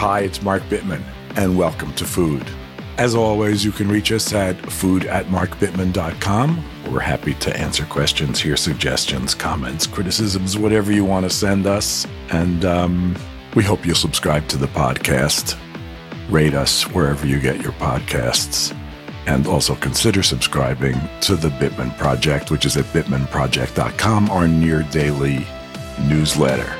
Hi, it's Mark Bittman, and welcome to Food. As always, you can reach us at food at markbittman.com. We're happy to answer questions, hear suggestions, comments, criticisms, whatever you want to send us. And um, we hope you'll subscribe to the podcast, rate us wherever you get your podcasts, and also consider subscribing to the Bittman Project, which is at bittmanproject.com, our near daily newsletter.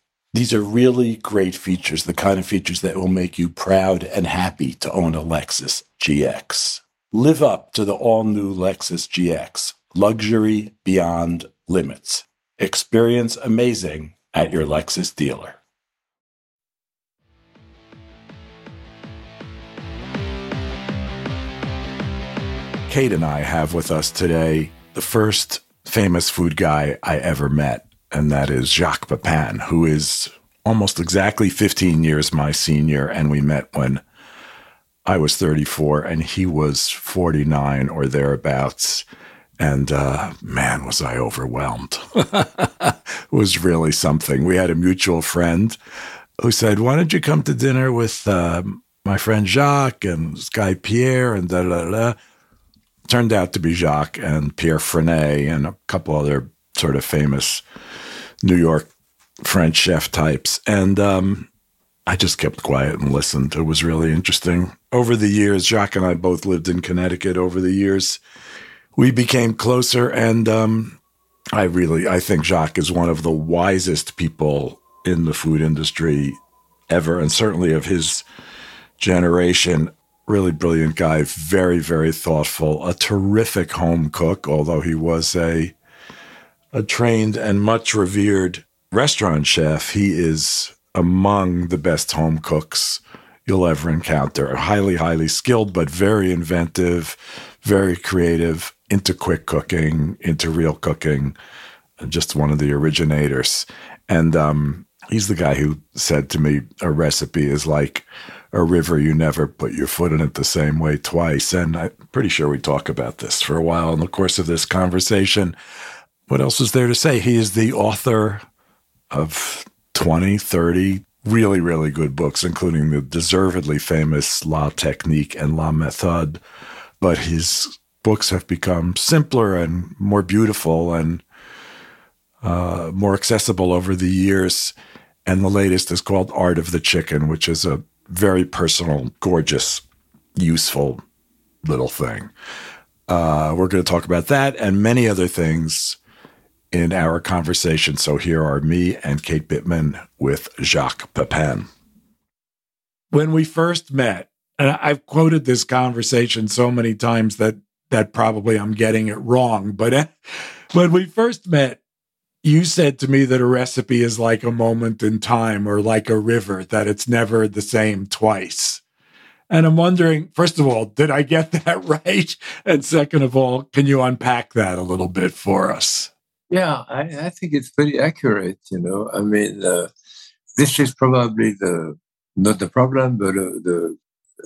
These are really great features, the kind of features that will make you proud and happy to own a Lexus GX. Live up to the all new Lexus GX, luxury beyond limits. Experience amazing at your Lexus dealer. Kate and I have with us today the first famous food guy I ever met and that is Jacques Pepin, who is almost exactly 15 years my senior. And we met when I was 34 and he was 49 or thereabouts. And uh, man, was I overwhelmed. it was really something. We had a mutual friend who said, Why don't you come to dinner with uh, my friend Jacques and this guy Pierre and da da da? Turned out to be Jacques and Pierre Franey and a couple other sort of famous New York French chef types. And um, I just kept quiet and listened. It was really interesting. Over the years, Jacques and I both lived in Connecticut. Over the years, we became closer. And um, I really, I think Jacques is one of the wisest people in the food industry ever, and certainly of his generation. Really brilliant guy, very, very thoughtful, a terrific home cook, although he was a a trained and much revered restaurant chef, he is among the best home cooks you'll ever encounter. Highly, highly skilled, but very inventive, very creative, into quick cooking, into real cooking, just one of the originators. And um, he's the guy who said to me, a recipe is like a river, you never put your foot in it the same way twice. And I'm pretty sure we talk about this for a while in the course of this conversation. What else is there to say? He is the author of 20, 30 really, really good books, including the deservedly famous La Technique and La Méthode. But his books have become simpler and more beautiful and uh, more accessible over the years. And the latest is called Art of the Chicken, which is a very personal, gorgeous, useful little thing. Uh, we're going to talk about that and many other things in our conversation. So here are me and Kate Bittman with Jacques Pepin. When we first met, and I've quoted this conversation so many times that that probably I'm getting it wrong, but uh, when we first met, you said to me that a recipe is like a moment in time or like a river, that it's never the same twice. And I'm wondering, first of all, did I get that right? And second of all, can you unpack that a little bit for us? Yeah, I, I think it's pretty accurate. You know, I mean, uh, this is probably the not the problem, but uh, the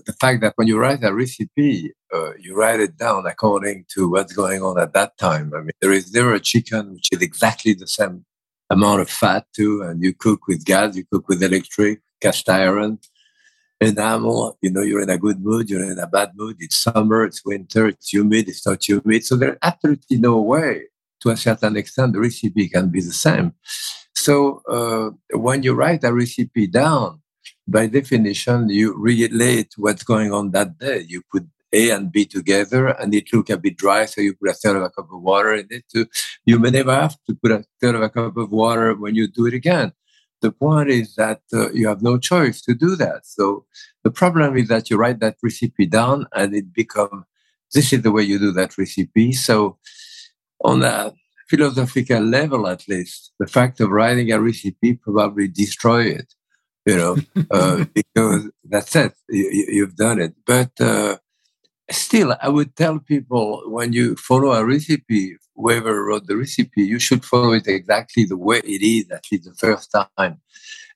the fact that when you write a recipe, uh, you write it down according to what's going on at that time. I mean, there is never a chicken which is exactly the same amount of fat too, and you cook with gas, you cook with electric, cast iron, enamel. You know, you're in a good mood, you're in a bad mood. It's summer, it's winter, it's humid, it's not humid. So there's absolutely no way to a certain extent, the recipe can be the same. So uh, when you write a recipe down, by definition, you relate what's going on that day. You put A and B together, and it look a bit dry, so you put a third of a cup of water in it. To, you may never have to put a third of a cup of water when you do it again. The point is that uh, you have no choice to do that. So the problem is that you write that recipe down, and it become this is the way you do that recipe. So on a philosophical level, at least, the fact of writing a recipe probably destroy it, you know, uh, because that's it. You, have done it. But uh, still, I would tell people when you follow a recipe, whoever wrote the recipe, you should follow it exactly the way it is, at least the first time.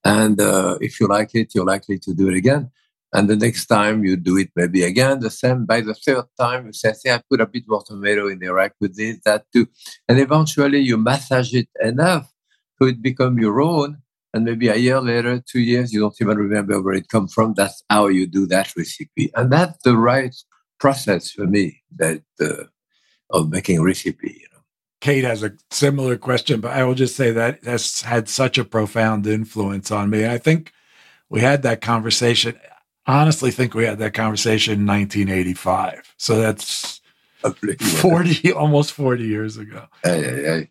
And uh, if you like it, you're likely to do it again. And the next time you do it maybe again, the same. By the third time, you say, I put a bit more tomato in the rack with this, that too. And eventually you massage it enough so it become your own. And maybe a year later, two years, you don't even remember where it come from. That's how you do that recipe. And that's the right process for me that uh, of making recipe. You know. Kate has a similar question, but I will just say that has had such a profound influence on me. I think we had that conversation honestly think we had that conversation in 1985. So that's 40, almost 40 years ago. Hey, hey, hey.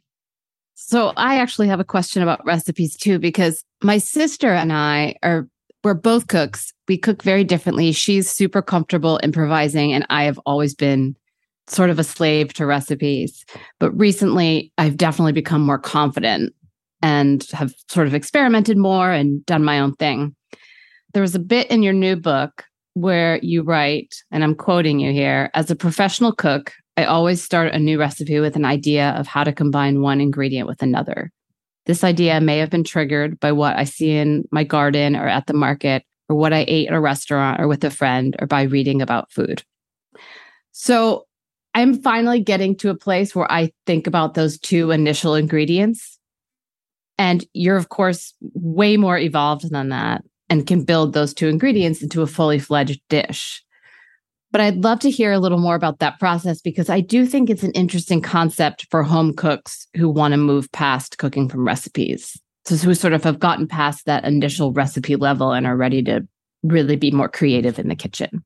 So I actually have a question about recipes too, because my sister and I are we're both cooks. We cook very differently. She's super comfortable improvising, and I have always been sort of a slave to recipes. But recently, I've definitely become more confident and have sort of experimented more and done my own thing there was a bit in your new book where you write, and I'm quoting you here as a professional cook, I always start a new recipe with an idea of how to combine one ingredient with another. This idea may have been triggered by what I see in my garden or at the market, or what I ate at a restaurant or with a friend, or by reading about food. So I'm finally getting to a place where I think about those two initial ingredients. And you're, of course, way more evolved than that and can build those two ingredients into a fully fledged dish. But I'd love to hear a little more about that process because I do think it's an interesting concept for home cooks who want to move past cooking from recipes. So, who sort of have gotten past that initial recipe level and are ready to really be more creative in the kitchen.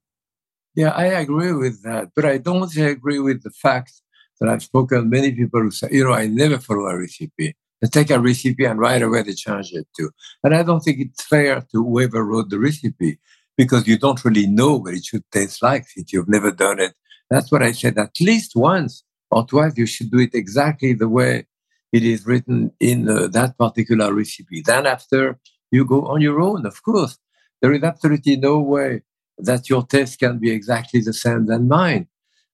Yeah, I agree with that. But I don't agree with the fact that I've spoken to many people who say, you know, I never follow a recipe. They take a recipe and right away they change it too. And I don't think it's fair to whoever wrote the recipe because you don't really know what it should taste like if you've never done it. That's what I said. At least once or twice, you should do it exactly the way it is written in uh, that particular recipe. Then after, you go on your own, of course. There is absolutely no way that your taste can be exactly the same than mine.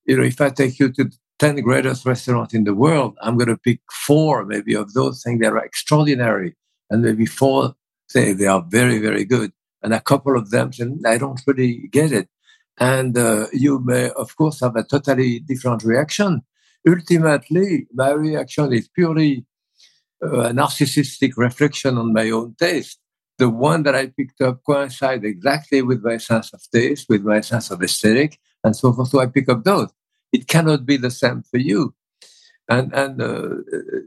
You know, if I take you to 10 greatest restaurants in the world, I'm going to pick four maybe of those things that are extraordinary and maybe four say they are very, very good. and a couple of them said, I don't really get it. And uh, you may, of course, have a totally different reaction. Ultimately, my reaction is purely uh, a narcissistic reflection on my own taste. The one that I picked up coincide exactly with my sense of taste, with my sense of aesthetic, and so forth. So I pick up those. It cannot be the same for you. And, and uh,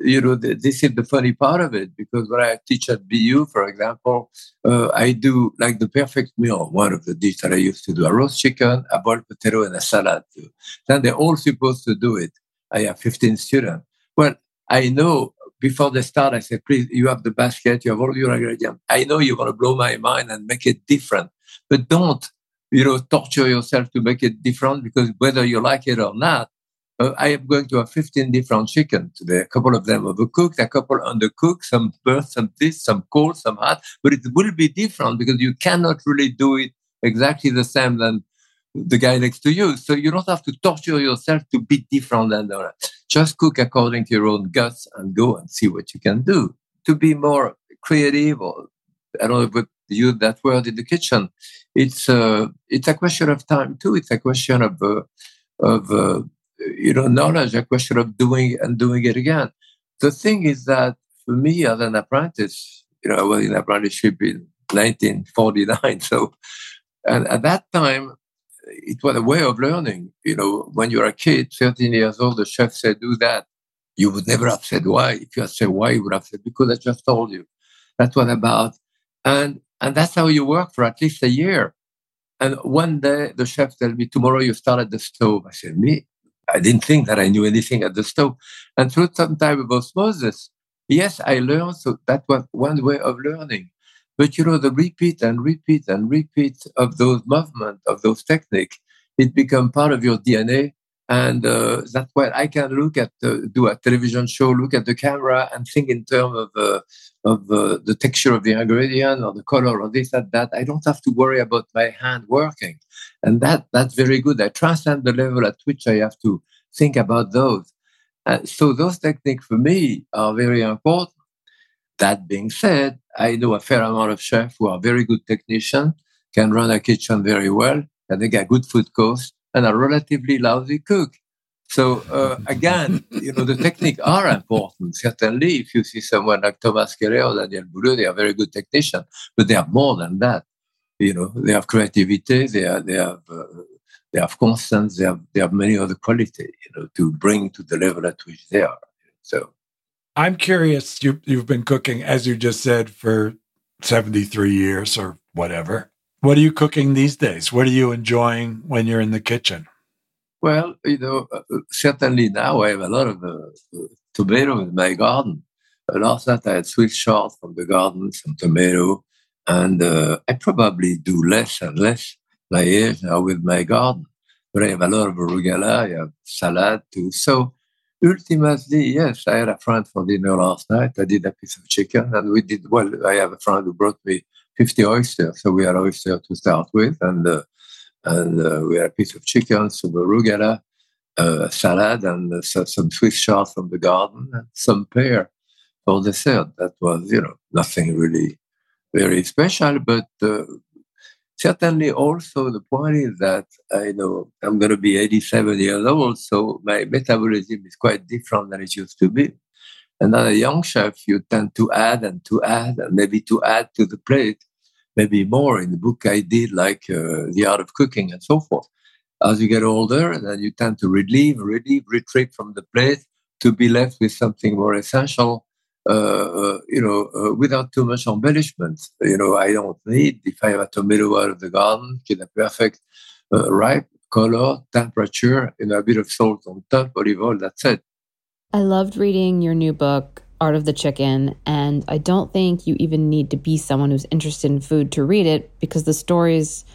you know, this is the funny part of it because when I teach at BU, for example, uh, I do like the perfect meal. One of the dishes that I used to do a roast chicken, a boiled potato, and a salad. Too. Then they're all supposed to do it. I have 15 students. Well, I know before they start, I say, please, you have the basket, you have all your ingredients. I know you're going to blow my mind and make it different, but don't, you know, torture yourself to make it different because whether you like it or not, uh, I am going to have 15 different chicken today. A couple of them overcooked, a couple undercooked, some burnt, some this, some cold, some hot. But it will be different because you cannot really do it exactly the same than the guy next to you. So you don't have to torture yourself to be different than the other. Just cook according to your own guts and go and see what you can do. To be more creative, or I don't know if use that word in the kitchen. It's uh, it's a question of time too. It's a question of uh, of uh, you know, knowledge, a question of doing and doing it again. The thing is that for me, as an apprentice, you know, I was in apprenticeship in 1949. So, and at that time, it was a way of learning. You know, when you're a kid, 13 years old, the chef said, do that. You would never have said why. If you had said why, you would have said, because I just told you. That's what about. And, and that's how you work for at least a year. And one day the chef told me, tomorrow you start at the stove. I said, me? I didn't think that I knew anything at the stove. And through some time of osmosis, yes, I learned. So that was one way of learning. But you know, the repeat and repeat and repeat of those movements, of those techniques, it become part of your DNA. And uh, that's why I can look at, the, do a television show, look at the camera and think in terms of, uh, of uh, the texture of the ingredient or the color or this or that. I don't have to worry about my hand working. And that, that's very good. I transcend the level at which I have to think about those. Uh, so those techniques for me are very important. That being said, I know a fair amount of chefs who are very good technicians, can run a kitchen very well, and they get good food costs, and a relatively lousy cook. So uh, again, you know, the technique are important. Certainly, if you see someone like Thomas Keller or Daniel Boulud, they are very good technicians, but they are more than that. You know, they have creativity, they, are, they have uh, they have constance, they have they have many other qualities, you know, to bring to the level at which they are. So, I'm curious. You you've been cooking, as you just said, for 73 years or whatever. What are you cooking these days? What are you enjoying when you're in the kitchen? Well, you know, uh, certainly now I have a lot of uh, uh tomato in my garden. Last night I had sweet shot from the garden, some tomato, and uh, I probably do less and less age now with my garden. But I have a lot of arugula, I have salad too. So ultimately, yes, I had a friend for dinner last night. I did a piece of chicken and we did, well, I have a friend who brought me 50 oysters. So we had oysters to start with. And, uh, and uh, we had a piece of chicken, some arugula, uh, salad, and uh, some Swiss chard from the garden, and some pear for dessert. That was, you know, nothing really very special, but uh, certainly also the point is that I know I'm going to be 87 years old, so my metabolism is quite different than it used to be. And as a young chef, you tend to add and to add and maybe to add to the plate, maybe more. In the book I did, like uh, The Art of Cooking and so forth. As you get older, then you tend to relieve, relieve, retreat from the plate to be left with something more essential uh, uh, you know, uh, without too much embellishment. You know, I don't need, if I have a tomato out of the garden, get a perfect ripe color, temperature, and a bit of salt on top, olive oil, that's it. I loved reading your new book, Art of the Chicken, and I don't think you even need to be someone who's interested in food to read it because the stories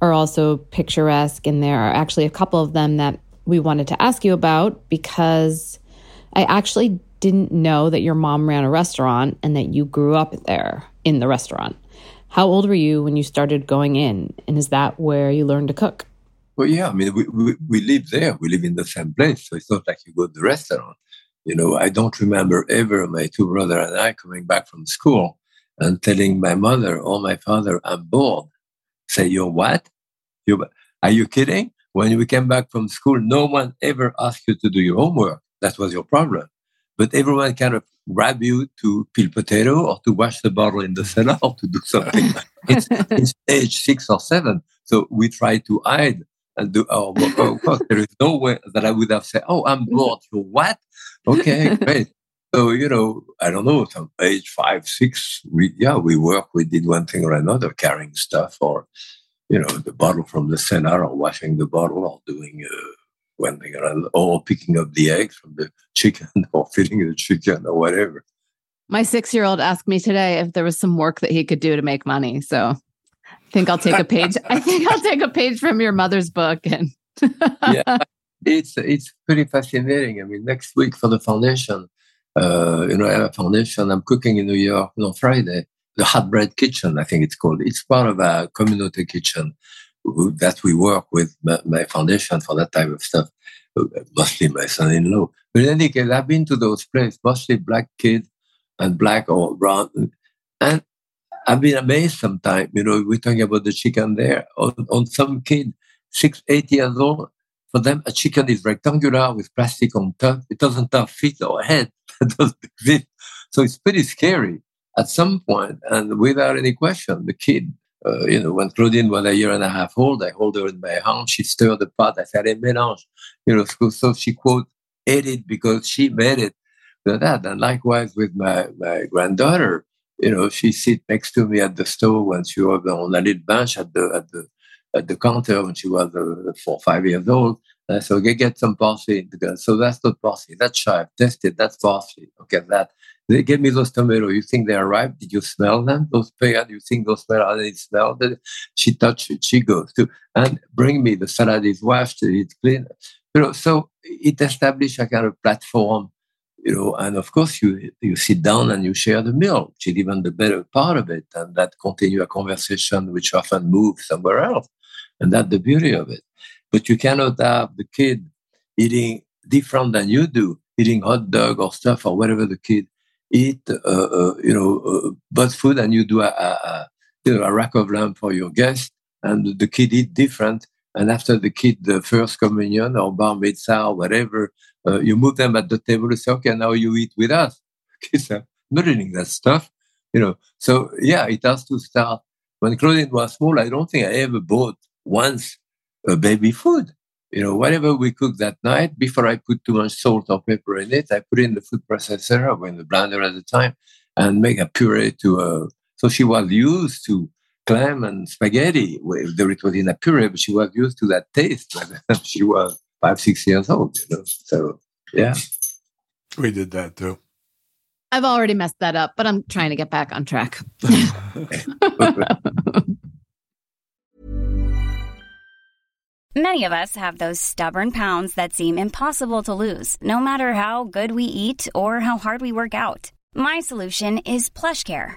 are also picturesque, and there are actually a couple of them that we wanted to ask you about because I actually didn't know that your mom ran a restaurant and that you grew up there in the restaurant. How old were you when you started going in? And is that where you learned to cook? Well, yeah, I mean, we, we, we live there. We live in the same place. So it's not like you go to the restaurant. You know, I don't remember ever my two brother and I coming back from school and telling my mother or my father, I'm bored. Say, you're what? You, are you kidding? When we came back from school, no one ever asked you to do your homework. That was your problem. But everyone kind of grab you to peel potato or to wash the bottle in the cellar or to do something. it's, it's age six or seven. So we try to hide and do work. Of course, there is no way that I would have said, Oh, I'm bored. You what? Okay, great. So, you know, I don't know, some age five, six, we, yeah, we work, we did one thing or another, carrying stuff or, you know, the bottle from the cellar or washing the bottle or doing uh, one thing or another, or picking up the eggs from the chicken or feeding the chicken or whatever. My six year old asked me today if there was some work that he could do to make money. So think I'll take a page. I think I'll take a page from your mother's book and yeah, it's it's pretty fascinating. I mean, next week for the foundation, uh, you know, I have a foundation. I'm cooking in New York on Friday. The Hot Bread Kitchen, I think it's called. It's part of a community kitchen that we work with my, my foundation for that type of stuff. Mostly my son-in-law. But in any case, I've been to those places, mostly black kids and black or brown, and I've been amazed sometimes. You know, we're talking about the chicken there. On, on some kid, six, eight years old, for them, a chicken is rectangular with plastic on top. It doesn't have feet or head. It doesn't fit. So it's pretty scary at some point, and without any question, the kid. Uh, you know, when Claudine was a year and a half old, I hold her in my arms. She stirred the pot. I said, "Hey, mélange." You know, so, so she quote ate it because she made it. That and likewise with my my granddaughter, you know, she sit next to me at the store when she was on a little bench at the at the at the counter when she was uh, four five years old. And I said, okay, get some parsley. So that's not parsley. That's chive. Test it. That's parsley. Okay, that. They gave me those tomatoes. You think they're ripe? Did you smell them? Those pears? You think those smell? How they smell? She touched it. She goes to and bring me the salad is washed. It's clean. You know, so it established a kind of platform you know, and of course you you sit down and you share the meal, which is even the better part of it, and that continue a conversation which often moves somewhere else, and that's the beauty of it. But you cannot have the kid eating different than you do, eating hot dog or stuff or whatever the kid eat, uh, uh, you know, uh, but food, and you do a, a, a, you know, a rack of lamb for your guest, and the kid eat different. And after the kid, the first communion or bar mitzvah or whatever, uh, you move them at the table and say, okay, now you eat with us. Kids are not eating that stuff, you know. So yeah, it has to start. When Claudine was small, I don't think I ever bought once a baby food. You know, whatever we cook that night, before I put too much salt or pepper in it, I put in the food processor or in the blender at the time and make a puree to. Uh, so she was used to clam and spaghetti, whether it was in a puree, but she was used to that taste. she was five, six years old, you know. So yeah. We did that too. I've already messed that up, but I'm trying to get back on track. Many of us have those stubborn pounds that seem impossible to lose, no matter how good we eat or how hard we work out. My solution is PlushCare.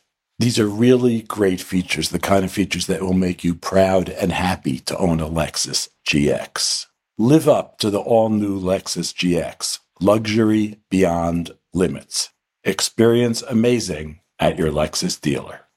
These are really great features, the kind of features that will make you proud and happy to own a Lexus GX. Live up to the all new Lexus GX, luxury beyond limits. Experience amazing at your Lexus dealer.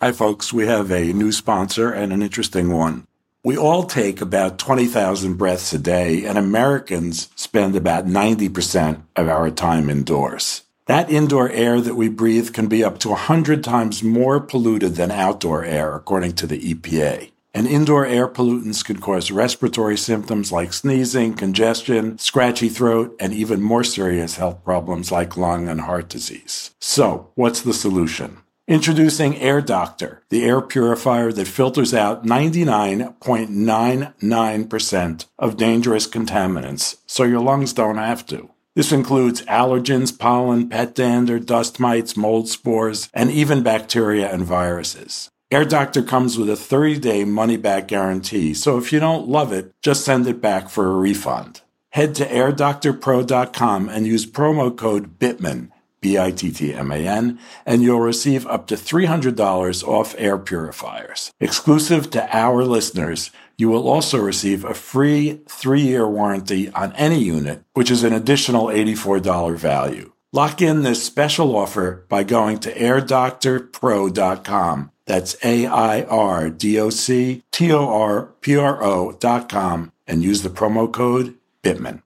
Hi, folks. We have a new sponsor and an interesting one. We all take about 20,000 breaths a day, and Americans spend about 90% of our time indoors. That indoor air that we breathe can be up to 100 times more polluted than outdoor air, according to the EPA. And indoor air pollutants can cause respiratory symptoms like sneezing, congestion, scratchy throat, and even more serious health problems like lung and heart disease. So, what's the solution? Introducing Air Doctor, the air purifier that filters out 99.99% of dangerous contaminants so your lungs don't have to. This includes allergens, pollen, pet dander, dust mites, mold spores, and even bacteria and viruses. Air Doctor comes with a 30 day money back guarantee, so if you don't love it, just send it back for a refund. Head to airdoctorpro.com and use promo code BITTMAN, B-I-T-T-M-A-N, and you'll receive up to $300 off air purifiers. Exclusive to our listeners, you will also receive a free three-year warranty on any unit, which is an additional $84 value. Lock in this special offer by going to airdoctorpro.com. That's A-I-R-D-O-C-T-O-R-P-R-O dot com and use the promo code BITTMAN.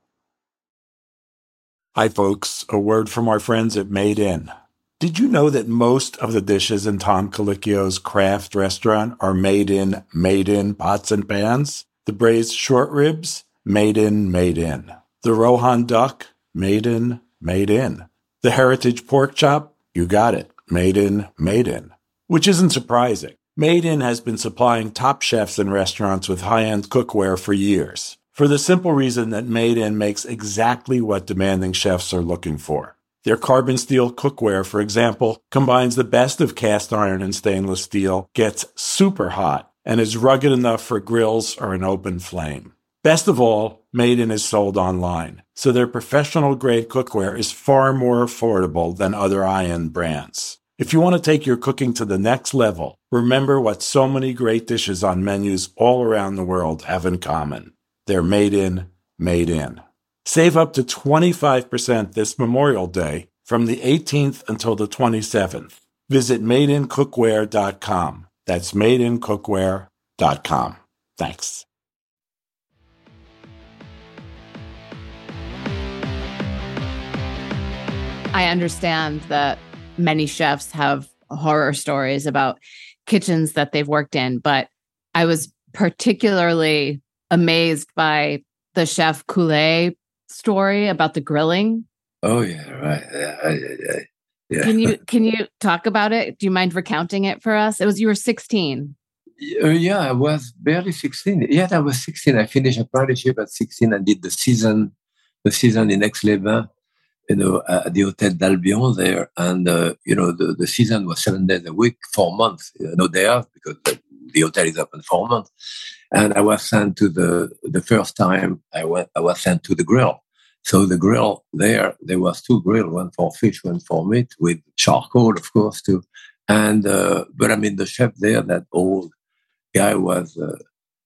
Hi, folks. A word from our friends at Made In. Did you know that most of the dishes in Tom Colicchio's craft restaurant are made in, made in pots and pans? The braised short ribs, made in, made in. The Rohan duck, made in, made in. The heritage pork chop, you got it, made in, made in. Which isn't surprising. Made in has been supplying top chefs and restaurants with high end cookware for years for the simple reason that Made In makes exactly what demanding chefs are looking for. Their carbon steel cookware, for example, combines the best of cast iron and stainless steel, gets super hot, and is rugged enough for grills or an open flame. Best of all, Made In is sold online, so their professional grade cookware is far more affordable than other high-end brands. If you want to take your cooking to the next level, remember what so many great dishes on menus all around the world have in common. They're made in, made in. Save up to 25% this Memorial Day from the 18th until the 27th. Visit madeincookware.com. That's madeincookware.com. Thanks. I understand that many chefs have horror stories about kitchens that they've worked in, but I was particularly amazed by the chef Coulet story about the grilling. Oh yeah, right. Yeah, yeah, yeah. Can you can you talk about it? Do you mind recounting it for us? It was you were 16. Uh, yeah, I was barely 16. Yeah, I was 16. I finished apprenticeship at 16 and did the season, the season in Aix-les-Bains, you know, at the Hotel d'Albion there. And, uh, you know, the, the season was seven days a week, four months, no day off because the, the hotel is open four months. And I was sent to the, the first time I went, I was sent to the grill. So the grill there, there was two grill, one for fish, one for meat with charcoal, of course, too. And, uh, but I mean, the chef there, that old guy was, uh,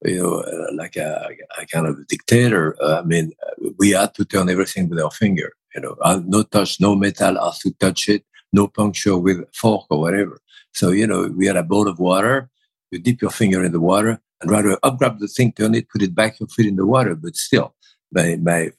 you know, uh, like a, a, kind of a dictator. Uh, I mean, we had to turn everything with our finger, you know, uh, no touch, no metal has to touch it, no puncture with fork or whatever. So, you know, we had a bowl of water. You dip your finger in the water, and rather up grab the thing, turn it, put it back, your feet in the water. But still, my, my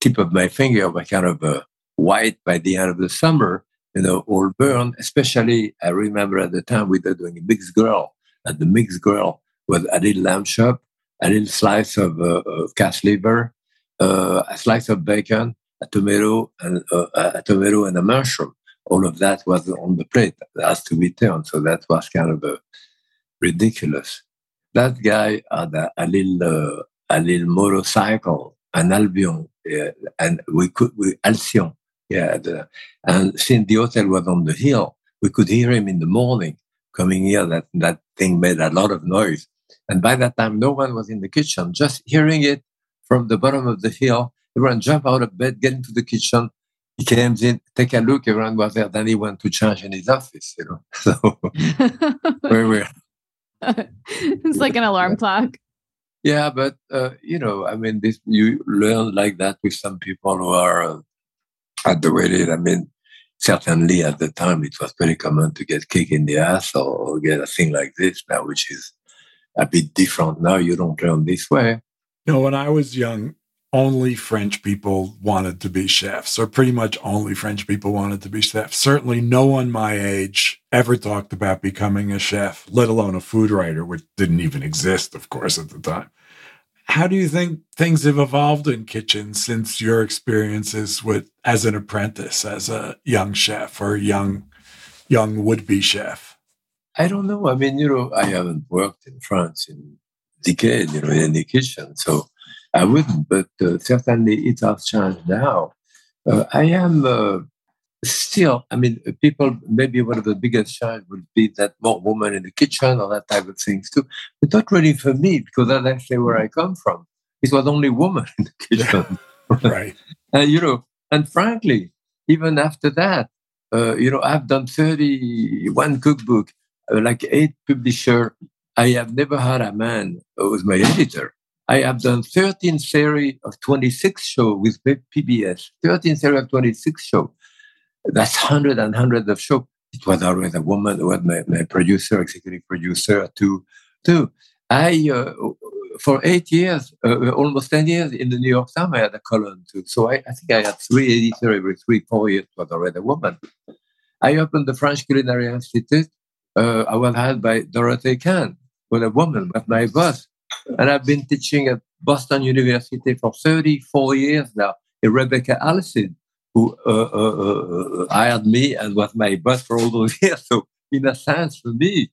tip of my finger were kind of uh, white by the end of the summer, you know, all burned. Especially, I remember at the time we were doing a mixed grill, and the mixed grill was a little lamb chop, a little slice of, uh, of calf liver, uh, a slice of bacon, a tomato, and uh, a tomato and a mushroom. All of that was on the plate. That has to be turned. So that was kind of uh, ridiculous. That guy had a, a little uh, a little motorcycle, an Albion, and we could we Alcyon, yeah. The, and since the hotel was on the hill, we could hear him in the morning coming here. That that thing made a lot of noise. And by that time, no one was in the kitchen. Just hearing it from the bottom of the hill, everyone jump out of bed, get into the kitchen. He came in, take a look. Everyone was there. Then he went to change in his office. You know, so very weird. it's like an alarm clock. Yeah, but uh, you know, I mean, this you learn like that with some people who are uh, at the wedding. I mean, certainly at the time it was very common to get kicked in the ass or, or get a thing like this now, which is a bit different now. You don't learn this way. Know, when I was young, only French people wanted to be chefs, or pretty much only French people wanted to be chefs. Certainly, no one my age ever talked about becoming a chef, let alone a food writer, which didn't even exist, of course, at the time. How do you think things have evolved in kitchens since your experiences with as an apprentice, as a young chef or young young would-be chef? I don't know. I mean, you know, I haven't worked in France in decades, you know, in the kitchen, so I wouldn't. But uh, certainly, it has changed now. Uh, I am uh, still. I mean, people. Maybe one of the biggest changes would be that more women in the kitchen or that type of things too. But not really for me, because that's actually where I come from. It was only women in the kitchen, right? and you know, and frankly, even after that, uh, you know, I've done thirty-one cookbook, uh, like eight publisher. I have never had a man who was my editor. I have done 13 series of 26 shows with PBS, 13 series of 26 shows. That's hundred and hundreds of shows. It was always a woman was my, my producer, executive producer, too. too. I, uh, for eight years, uh, almost 10 years in the New York Times, I had a column too. So I, I think I had three editors every three, four years, was already a woman. I opened the French Culinary Institute. Uh, I was hired by Dorothée Cann, with a woman, but my boss. And I've been teaching at Boston University for 34 years now. And Rebecca Alssid, who uh, uh, uh, hired me and was my boss for all those years. So, in a sense, for me,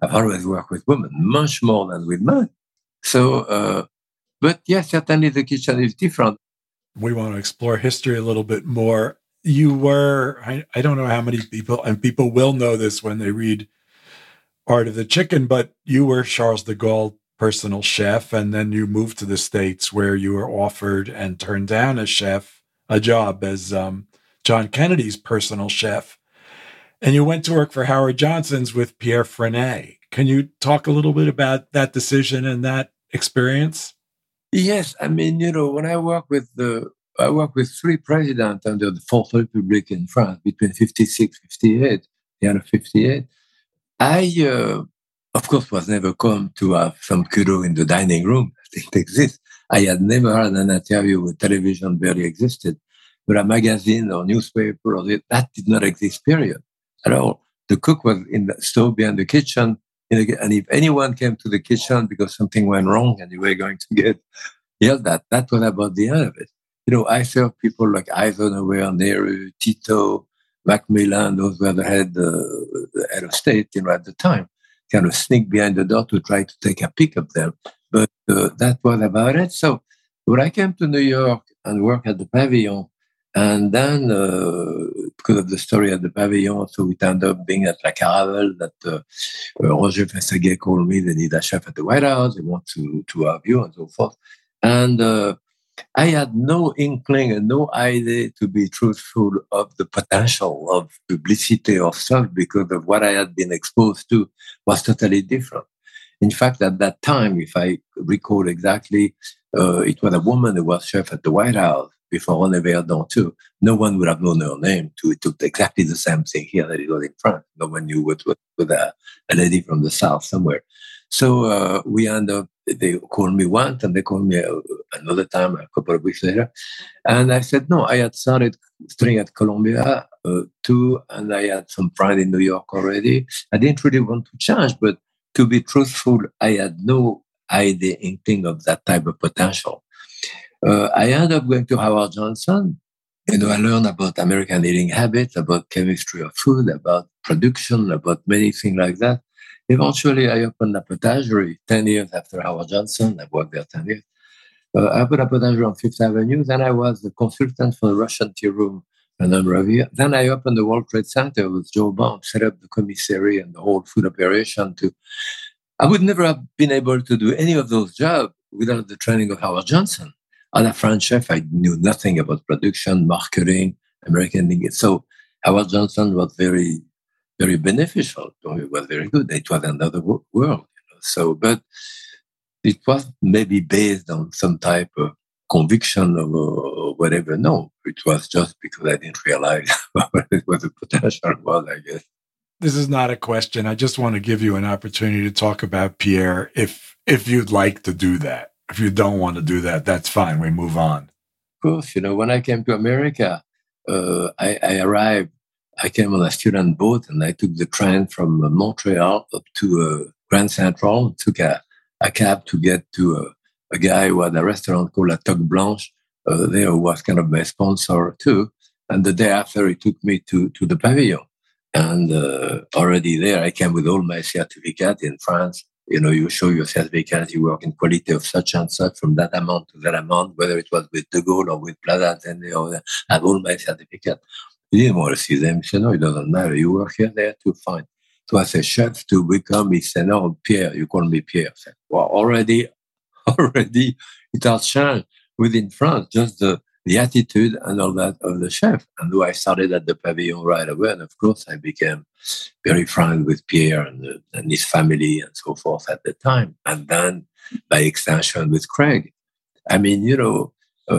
I've always worked with women much more than with men. So, uh, but yes, certainly the kitchen is different. We want to explore history a little bit more. You were, I, I don't know how many people, and people will know this when they read Art of the Chicken, but you were Charles de Gaulle personal chef, and then you moved to the states where you were offered and turned down a chef a job as um, John Kennedy's personal chef, and you went to work for Howard Johnson's with Pierre Franey. Can you talk a little bit about that decision and that experience? Yes, I mean, you know, when I work with the I work with three presidents under the Fourth Republic in France between 56, 58, the end of 58. I uh, of course, was never come to have some kudo in the dining room. It exists. I had never had an interview with television barely existed, but a magazine or newspaper or that did not exist, period. At all. The cook was in the stove behind the kitchen. And if anyone came to the kitchen because something went wrong and you were going to get yelled at, that was about the end of it. You know, I served people like Eisenhower, Nehru, Tito, Macmillan, those were the head, uh, the head of state, you know, at the time kind of sneak behind the door to try to take a peek of them. But uh, that was about it. So when I came to New York and worked at the Pavilion, and then uh, because of the story at the Pavilion, so it ended up being at La Caravelle that uh, uh, Roger Fessaguet called me. They need a chef at the White House. They want to to have you and so forth. And uh, I had no inkling and no idea, to be truthful, of the potential of publicity or stuff because of what I had been exposed to was totally different. In fact, at that time, if I recall exactly, uh, it was a woman who was chef at the White House before René Verdon too. No one would have known her name. To it took exactly the same thing here that it was in France. No one knew what was with a, a lady from the South somewhere. So uh, we end up, they called me once and they called me uh, another time a couple of weeks later. And I said, no, I had started studying at Columbia uh, too, and I had some friends in New York already. I didn't really want to change, but to be truthful, I had no idea, inkling of that type of potential. Uh, I ended up going to Howard Johnson. You know, I learned about American eating habits, about chemistry of food, about production, about many things like that. Eventually, I opened a potagerie 10 years after Howard Johnson. I worked there 10 years. Uh, I opened a potagerie on Fifth Avenue. Then I was the consultant for the Russian Tea Room a number of years. Then I opened the World Trade Center with Joe Baum, set up the commissary and the whole food operation to I would never have been able to do any of those jobs without the training of Howard Johnson. As a French chef, I knew nothing about production, marketing, American. So Howard Johnson was very, very beneficial. It was very good. It was another world. You know? So, but it was maybe based on some type of conviction or whatever. No, it was just because I didn't realize what the potential was, I guess. This is not a question. I just want to give you an opportunity to talk about Pierre if if you'd like to do that. If you don't want to do that, that's fine. We move on. Of course, you know, when I came to America, uh, I, I, arrived, I came on a student boat and I took the train from Montreal up to uh, Grand Central, took a, a cab to get to a, a guy who had a restaurant called La Toque Blanche uh, there, was kind of my sponsor too. And the day after, he took me to, to the pavilion. And uh, already there, I came with all my certificate in France. You know, you show your certificate, you work in quality of such and such from that amount to that amount, whether it was with De Gaulle or with Plaza or I have all my certificate. He didn't want to see them. He said, no, oh, it doesn't matter. You work here, there to find. So I said, chef to become, he said, no, Pierre, you call me Pierre. I said, well, already, already it has changed within France. Just the, the attitude and all that of the chef. And though I started at the pavilion right away, and of course I became very friendly with Pierre and, and his family and so forth at the time. And then by extension with Craig. I mean, you know,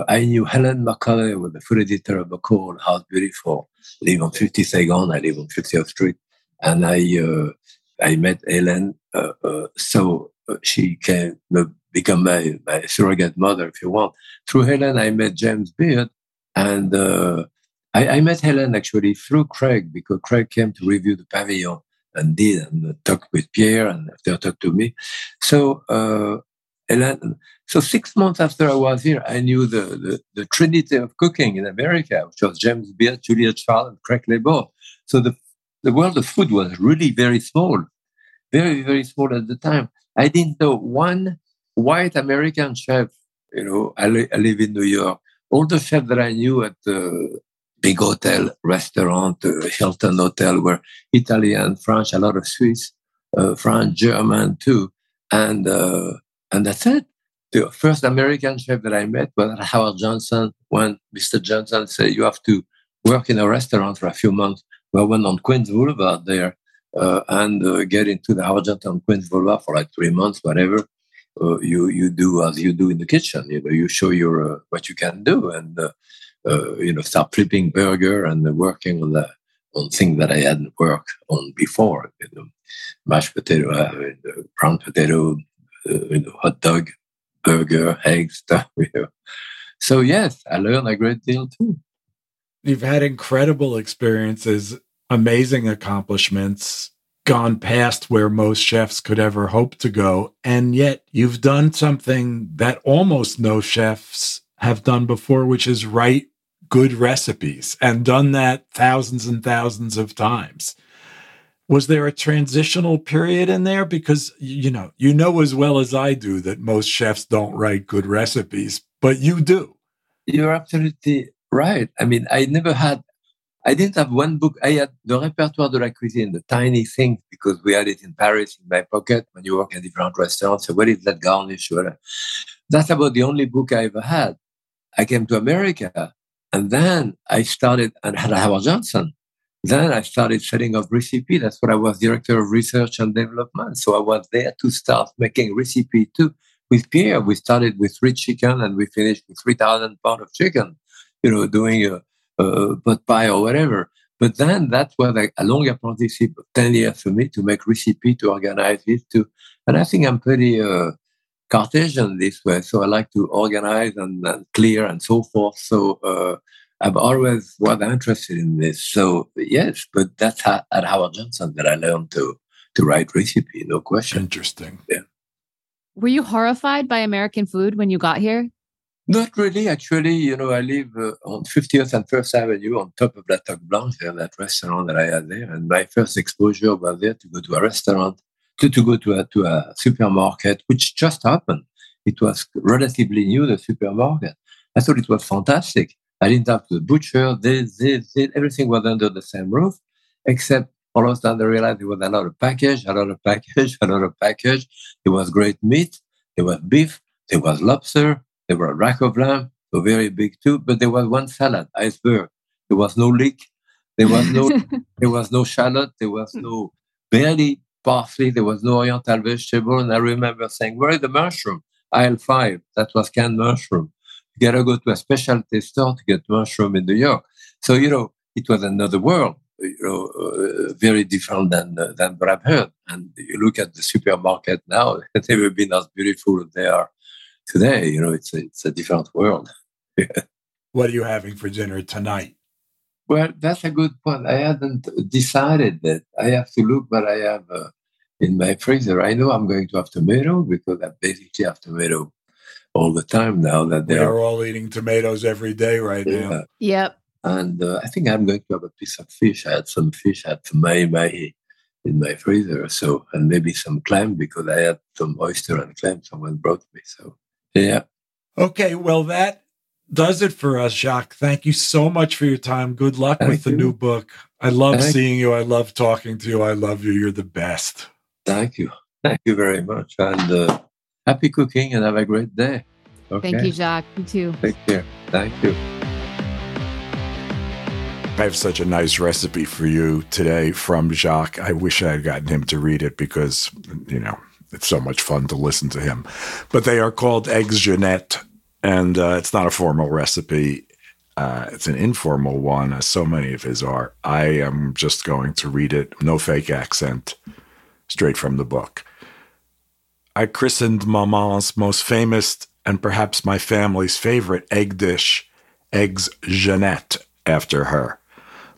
I knew Helen McCully was the food editor of McCall, House Beautiful. I live on 52nd, I live on 50th Street. And I, uh, I met Helen. Uh, uh so uh, she came, become my, my surrogate mother, if you want. Through Helen, I met James Beard, and uh, I, I, met Helen actually through Craig because Craig came to review the pavilion and did and talked with Pierre and after talked to me. So uh, Helen, so six months after I was here, I knew the, the, the trinity of cooking in America, which was James Beard, Julia Child, and Craig Claiborne. So the the world of food was really very small, very very small at the time. I didn't know one white American chef. You know, I, li- I live in New York. All the chefs that I knew at the big hotel, restaurant, uh, Hilton Hotel were Italian, French, a lot of Swiss, uh, French, German too, and uh, and that's it. The first American chef that I met was Howard Johnson. When Mr. Johnson said you have to work in a restaurant for a few months, we went on Queens Boulevard there uh, and uh, get into the Howard Johnson Queens Boulevard for like three months, whatever uh, you you do as you do in the kitchen. You know, you show your uh, what you can do, and uh, uh you know, start flipping burger and working on the on things that I hadn't worked on before. You know, mashed potato, brown potato, you know, hot dog, burger, eggs, stuff. So yes, I learned a great deal too. You've had incredible experiences, amazing accomplishments gone past where most chefs could ever hope to go. And yet you've done something that almost no chefs have done before, which is write good recipes and done that thousands and thousands of times. Was there a transitional period in there? Because, you know, you know as well as I do that most chefs don't write good recipes, but you do. You're absolutely right. I mean, I never had I didn't have one book. I had the Répertoire de la Cuisine, the tiny thing, because we had it in Paris in my pocket when you work in different restaurants. So where is that garnish? That's about the only book I ever had. I came to America and then I started and had a Howard Johnson. Then I started setting up recipe. That's what I was director of research and development. So I was there to start making recipe too. With Pierre, we started with three chicken and we finished with 3,000 pounds of chicken, you know, doing a, uh, pot pie or whatever. But then that was a, a long apprenticeship of 10 years for me to make recipe, to organize it, to, and I think I'm pretty uh, Cartesian this way. So I like to organize and, and clear and so forth. So uh, I've always was interested in this. So yes, but that's how, at Howard Johnson that I learned to to write recipe, no question. Interesting. Yeah. Were you horrified by American food when you got here? Not really, actually. You know, I live uh, on 50th and First Avenue on top of La Toque Blanche, there, that restaurant that I had there. And my first exposure was there to go to a restaurant, to, to go to a, to a supermarket, which just happened. It was relatively new, the supermarket. I thought it was fantastic. I didn't have to the butcher. They, they, they, everything was under the same roof, except all of a sudden I realized there was another package, another package, another package. There was great meat. There was beef. There was lobster. There were a rack of lamb, so very big too. But there was one salad, iceberg. There was no leek. There was no. there was no shallot. There was no barely parsley. There was no oriental vegetable. And I remember saying, "Where is the mushroom?" Aisle five. That was canned mushroom. You gotta go to a specialty store to get mushroom in New York. So you know, it was another world. You know, uh, very different than uh, than what I've heard. And you look at the supermarket now; they've never been as beautiful as they are today. You know, it's a, it's a different world. what are you having for dinner tonight? Well, that's a good point. I hadn't decided that. I have to look what I have uh, in my freezer. I know I'm going to have tomato because I basically have tomato all the time now. That they are all eating tomatoes every day right yeah. now. Yep. And uh, I think I'm going to have a piece of fish. I had some fish. I had some mahi mahi in my freezer. So, and maybe some clam because I had some oyster and clam someone brought me. So yeah. Okay. Well, that does it for us, Jacques. Thank you so much for your time. Good luck Thank with you. the new book. I love Thank seeing you. I love talking to you. I love you. You're the best. Thank you. Thank you very much. And uh, happy cooking and have a great day. Okay. Thank you, Jacques. You too. Take care. Thank you. I have such a nice recipe for you today from Jacques. I wish I had gotten him to read it because, you know, it's so much fun to listen to him. But they are called eggs Jeanette, and uh, it's not a formal recipe. Uh, it's an informal one, as so many of his are. I am just going to read it, no fake accent, straight from the book. I christened Maman's most famous and perhaps my family's favorite egg dish, eggs Jeanette, after her.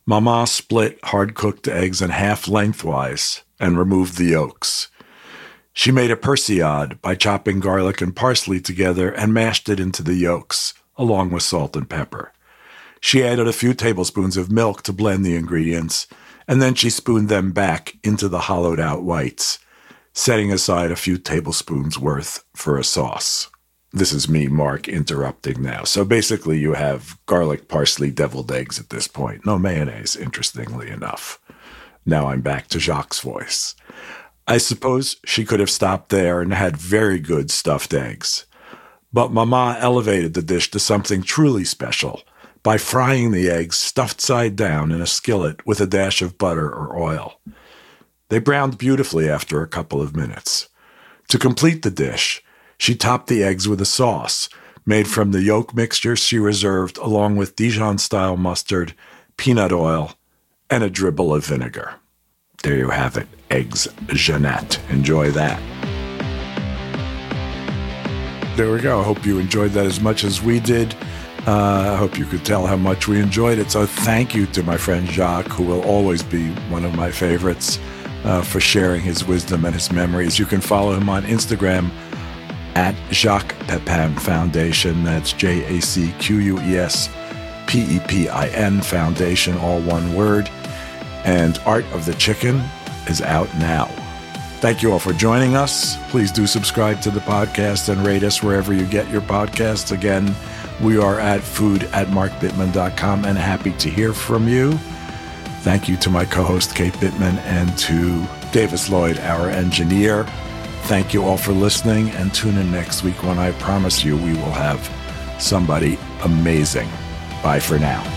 Mama split hard cooked eggs in half lengthwise and removed the yolks. She made a persillade by chopping garlic and parsley together and mashed it into the yolks, along with salt and pepper. She added a few tablespoons of milk to blend the ingredients, and then she spooned them back into the hollowed out whites, setting aside a few tablespoons worth for a sauce. This is me, Mark, interrupting now. So basically, you have garlic, parsley, deviled eggs at this point. No mayonnaise, interestingly enough. Now I'm back to Jacques' voice. I suppose she could have stopped there and had very good stuffed eggs. But Mama elevated the dish to something truly special by frying the eggs stuffed side down in a skillet with a dash of butter or oil. They browned beautifully after a couple of minutes. To complete the dish, she topped the eggs with a sauce made from the yolk mixture she reserved along with Dijon style mustard, peanut oil, and a dribble of vinegar. There you have it, eggs Jeanette. Enjoy that. There we go. I hope you enjoyed that as much as we did. Uh, I hope you could tell how much we enjoyed it. So thank you to my friend Jacques, who will always be one of my favorites, uh, for sharing his wisdom and his memories. You can follow him on Instagram at Jacques Pepin Foundation. That's J A C Q U E S P E P I N Foundation, all one word and Art of the Chicken is out now. Thank you all for joining us. Please do subscribe to the podcast and rate us wherever you get your podcasts. Again, we are at food at markbittman.com and happy to hear from you. Thank you to my co host, Kate Bittman, and to Davis Lloyd, our engineer. Thank you all for listening and tune in next week when I promise you we will have somebody amazing. Bye for now.